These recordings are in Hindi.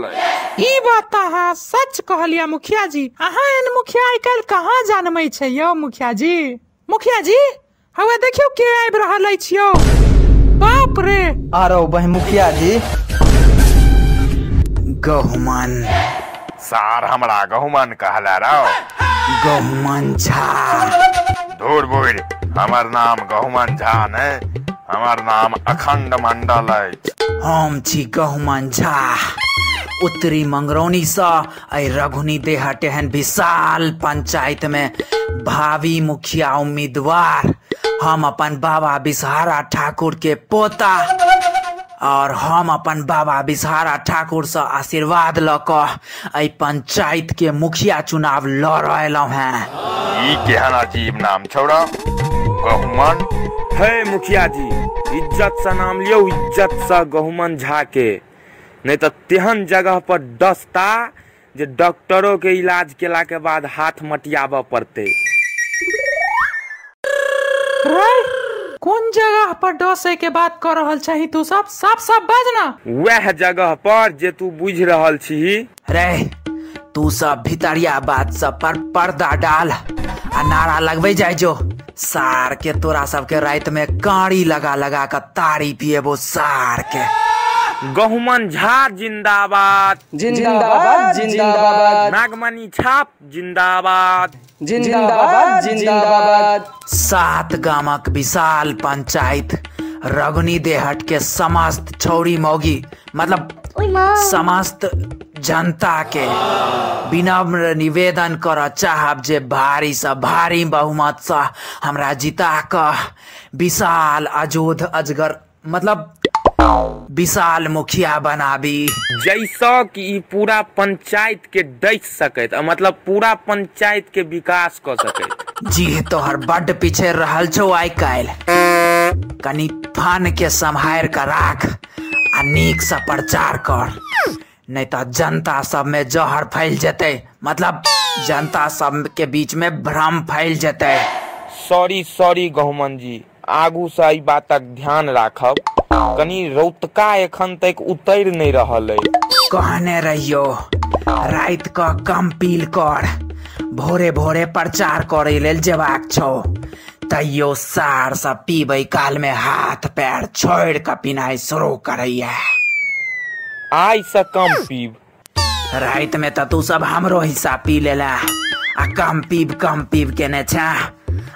ई बात त सच कहलिया मुखिया जी अहाँ एन मुखिया काल्हि कहाँ जानमै छै यौ मुखिया जी मुखिया जी हवे देखियौ के आबि रहल अछि यौ। बाप रे! आरो बह मुखिया जी गहुमन। सार हमरा गहुमन कहला रहो गहुमन झा। धूर बूढ़ हमर नाम गहुमन झा ने हमर नाम अखंड मंडल अछि। हम छी गहुमन झा उत्तरी मंगरौनी सँ अइ रघुनी देहट एहन विशाल पंचायत में भावी मुखिया उम्मीदवार। हम अपन बाबा बिसहारा ठाकुर के पोता और हम अपन बाबा बिसहारा ठाकुर से आशीर्वाद ल क पंचायत के मुखिया चुनाव लड़ एलहुं हैं। ई केहन अजीब नाम छौड़ा? गहुमन? हे मुखिया जी इज़्ज़त से नाम लियो इज़्ज़त से गहुमन झा के नहीं तो तेहन जगह पर डसता जे डॉक्टरों के इलाज केला के बाद हाथ मटियाब पड़ते। रे कोन जगह पर डसे के बात कर रहल छही तू सब? सब सब बजना वह जगह पर जे तू बुझ रहल छी। रे तू सब भितरिया बात सब पर पर्दा डाल आ नारा लगबे जाय जो। सार के तोरा सबके रात में काड़ी लगा लगा कर तारी पिएबो सार के। गहुमन झा जिंदाबाद। जिंदाबाद जिंदाबाद नागमणि छाप जिंदाबाद। जिंदाबाद जिंदाबाद। सात गामक विशाल पंचायत। रगनी देहट के समस्त छौरी मौगी मतलब समस्त जनता के विनम्र निवेदन कर चाहब जे भारी से भारी बहुमत से हमरा जिता क विशाल अजोध अजगर मतलब विशाल मुखिया बनाबी। जैसा कि ई पूरा पंचायत के डस सकैत अ, मतलब पूरा पंचायत के विकास कर सकैत। जी तोहर बड पीछे रहल छौ आइ काल्हि। कनी फन के सम्हार कर राख आ नीक से प्रचार कर। नहीं तो जनता सब में जहर फैल जेतै। मतलब जनता सब के बीच में भ्रम फैल जेतै। सॉरी सॉरी गहुमन जी। आगू से ई बातक ध्यान राखब। कनी रौतका एखन तक उतर नहीं रहल अइ। कहने रहियो रात का कम पील कर। भोरे भोरे प्रचार करे लेल जेबाक छौ। तैयो सार सब पीबै काल में हाथ पैर छोड़ के पिनाइ शुरू करैया आइ से कम पीब। रात में तो तू सब हमरो हिस्सा पी लेला आ कम पीब कम पीब केने छा।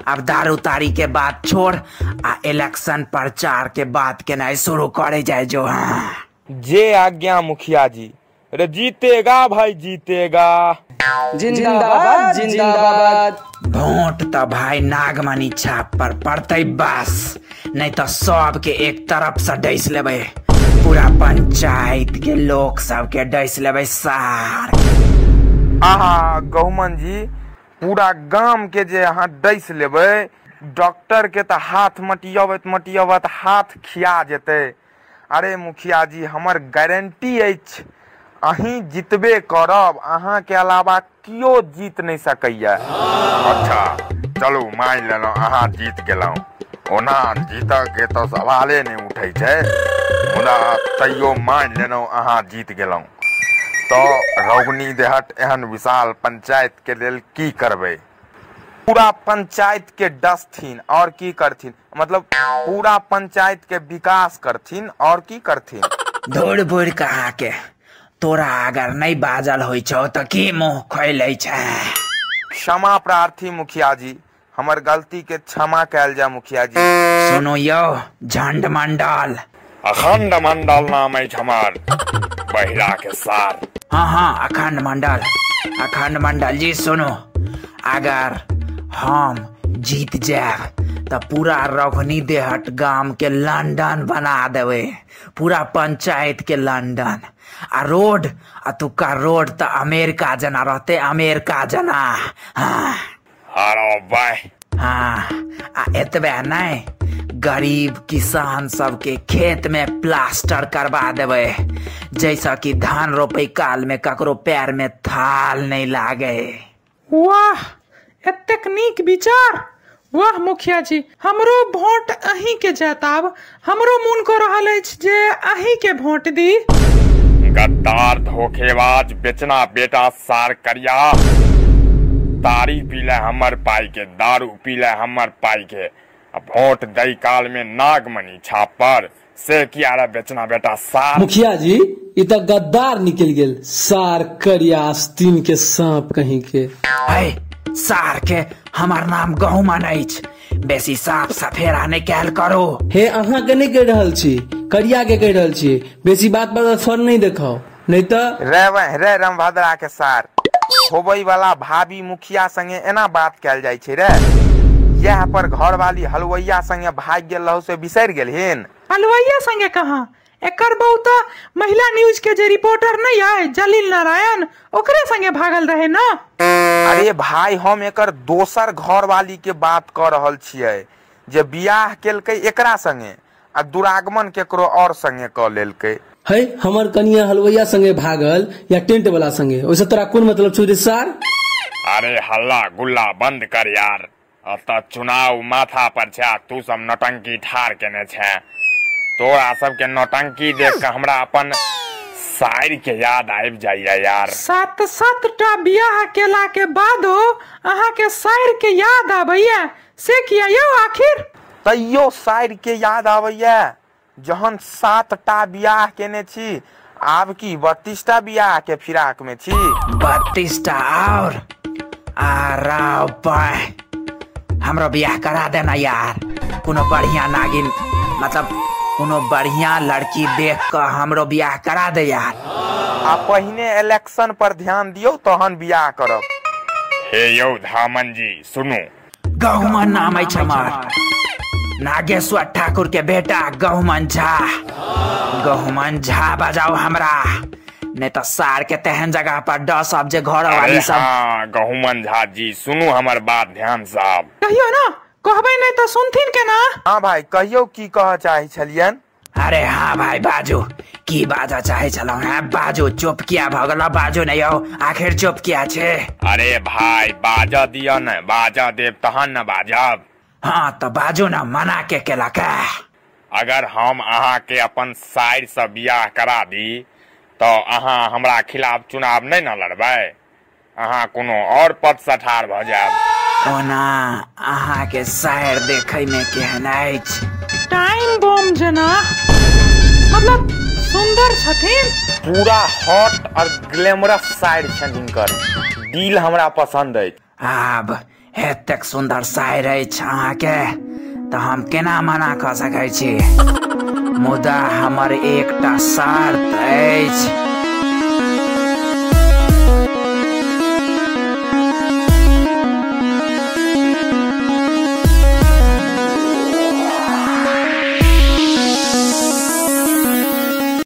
अब दारू तारी के बात छोड़ आ इलेक्शन प्रचार के बात केनाइ शुरू करे जाए जो हाँ। जे आज्ञा मुखिया जी अरे जीतेगा भाई जीतेगा। जिंदाबाद जिंदाबाद। वोट तो भाई नागमणि छाप पर पड़ते बस। नहीं तो सब के एक तरफ़ से डैस लेबे। पूरा पंचायत के लोग सब के डैस लेबे सार। आहा गहुमन जी पूरा गाँव के जे अहाँ डैस लेबै डॉक्टर के तऽ हाथ मटियबैत मटियबैत हाथ खिया जेतै। अरे मुखिया जी हमर गारंटी अछि। अहीं जितबे करब, अहाँके अलावा कियो जीत नहीं सकैया अच्छा चलू, मान लेलहुँ, अहाँ जीत गेलहुँ। ओना जीतके तऽ सवाले नहि उठै छै। मुदा तैयो मान लेलहुँ, अहाँ जीत गेलहुँ। तऽ रौगनी देहट, एहन विशाल पंचायत के लेल की करबे? पूरा पंचायत के डसथिन और की करथिन? मतलब पूरा पंचायत के विकास करथिन और की करथिन? दौड़ बुड़ कहा के तोरा अगर नहीं बाजल होइ छौ तो की मुँह खोलै छै? क्षमा प्रार्थी मुखिया जी हमर गलती के क्षमा कैल जाय मुखिया जी सुनो यो झंड मंडल। अखंड मंडल नाम है हमर बहिरा के सार। हाँ हाँ अखंड मंडल अखंड मंडल जी सुनो। अगर हम जीत जाब तो पूरा रघुनी देहट गाँव के लंदन बना देवे। पूरा पंचायत के लंदन। आ रोड अतुका रोड तो अमेरिका जना रहते अमेरिका जना। हाँ। हाँ। आ एतबे नहीं गरीब किसान सबके खेत में प्लास्टर करवा देवे। जैसा कि धान रोपे काल में ककरो पैर में थाल नहीं लागे। वाह एतेक नीक विचार। वाह मुखिया जी हमरो वोट अहीं के जताब। हमरो मोन को रहल अछि जे अहीं के वोट दी। गद्दार धोखेबाज बेचना बेटा सार करिया। तारी पीले हमर पाई के दारू पीले हमर पाई के वोट दई काल में नागमणि छाप पर से किया रे बेचना बेटा सार? मुखिया जी ई त गद्दार निकल गेल। सार करिया आस्तीन के सांप कहीं के है सार के हमार नाम गहुमन अछि बेसी साफ़ सफेरा नहीं कैल करो। हे अहाँ के नहीं कह रहल छी? करिया के कह रहल छी? बेसी बात पर फर नहीं देखाओ नहीं तो रे वह रे रामभद्रा के सार। होबई वाला भाभी मुखिया संगे एना बात कैल जाइ छै रे। यह पर घर वाली हलवैया संगे भाग गेल रहू से बिसरि गेलहिन हलवैया संगे कहा? एकर बहु तो महिला न्यूज़ के जे रिपोर्टर नहीं है जलील नारायण ओकरे संगे भागल रहे ना? अरे भाई हम एकर दोसर घर वाली के बात कर रहल छियै जे बियाह केलकै एकरा संगे आ दुरागमन केकरो और संगे क लेलकै। है हमर कनिया हलवैया संगे भागल या टेंट वाला संगे? ओइसे तोरा कोन मतलब छौ सार? अरे हल्ला गुल्ला बंद कर यार। अब तो चुनाव माथा पर छै तू सब नौटंकी ठार केने छै। तोरा सबके नौटंकी देख के हमरा अपन शायर के याद आबि जाइया यार। सात सात टा बियाह केला के बादो अहाँ के शायर के याद आबैया से किया यौ आखिर? तैयो साइर के याद आबैया जहन सात टा बियाह केने छी आब की बत्तीस टा बियाह के फिराक में छी? बत्तीस टा और? आराव पाए हमरो बियाह करा देना यार। कोनो बढ़िया नागिन मतलब कोनो बढ़िया लड़की देख कर हमरो बियाह करा दे यार आ पहिने इलेक्शन पर ध्यान दियौ तहन बियाह करब। हे यौ धामन जी सुनू। गहुमन नाम अछि हमर। नागेश्वर ठाकुर के बेटा गहुमन झा। गहुमन झा बजाओ हमरा। नहीं तो सार के तेहन जगह पर डसब जे घर वाली सब हाँ गहुमन झा जी सुनू हमर बात ध्यान साहब कहियो ना। कहबै नहीं तो सुनथिन के ना हाँ भाई कहियो की कह चाहे छलियन? अरे हाँ भाई बाजू। की बाजा चाहे छलौ हैं? बाजू चुप किया भगल बाजू नहीं हो आखिर चुप किया छे। अरे भाई बाजा दिया न बाजा देव तहन न बाजब। हाँ तो बाजू ना मना के केलक है। अगर हम अहाँ के अपन साइड से बियाह करा दी तो अहाँ हमरा खिलाफ चुनाव नहीं न लड़बै। अहाँ कोनो और पद से ठाढ़ भऽ जायब। ओना अहाँ के शायर देखे में केहन अछि? टाइम बम जना। मतलब सुंदर छथिन। पूरा हॉट और ग्लैमरस साइड छनि हिनकर। डील हमरा पसंद अछि। आब एतेक सुंदर शायर अछि अहाँके तऽ हम केना मना कऽ सकै छी? मुदा हमर एकटा शर्त अछि।